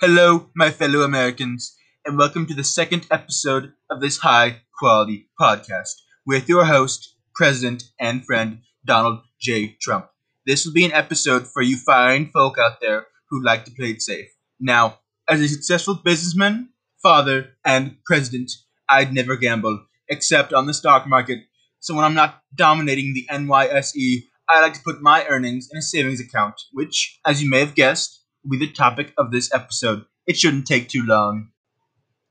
Hello, my fellow Americans, and welcome to the second episode of this high quality podcast with your host, President and friend Donald J. Trump. This will be an episode for you fine folk out there who like to play it safe. Now, as a successful businessman, father, and president, I'd never gamble, except on the stock market. So when I'm not dominating the NYSE, I like to put my earnings in a savings account, which, as you may have guessed, will be the topic of this episode. It shouldn't take too long.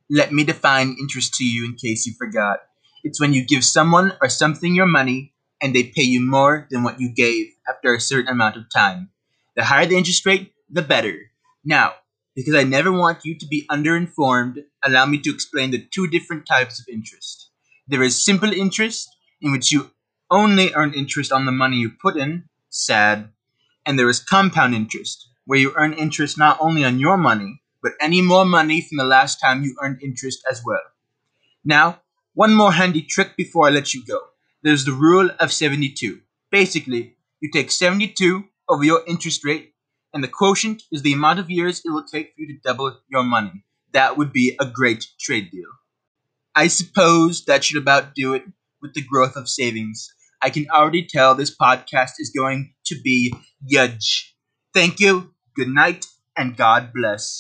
Let me define interest to you in case you forgot. It's when you give someone or something your money and they pay you more than what you gave after a certain amount of time. The higher the interest rate, the better. Now, because I never want you to be underinformed, allow me to explain the two different types of interest. There is simple interest, in which you only earn interest on the money you put in, sad, and there is compound interest, where you earn interest not only on your money, but any more money from the last time you earned interest as well. Now, one more handy trick before I let you go. There's the rule of 72. Basically, you take 72 over your interest rate, and the quotient is the amount of years it will take for you to double your money. That would be a great trade deal. I suppose that should about do it with the growth of savings. I can already tell this podcast is going to be huge. Thank you, good night, and God bless.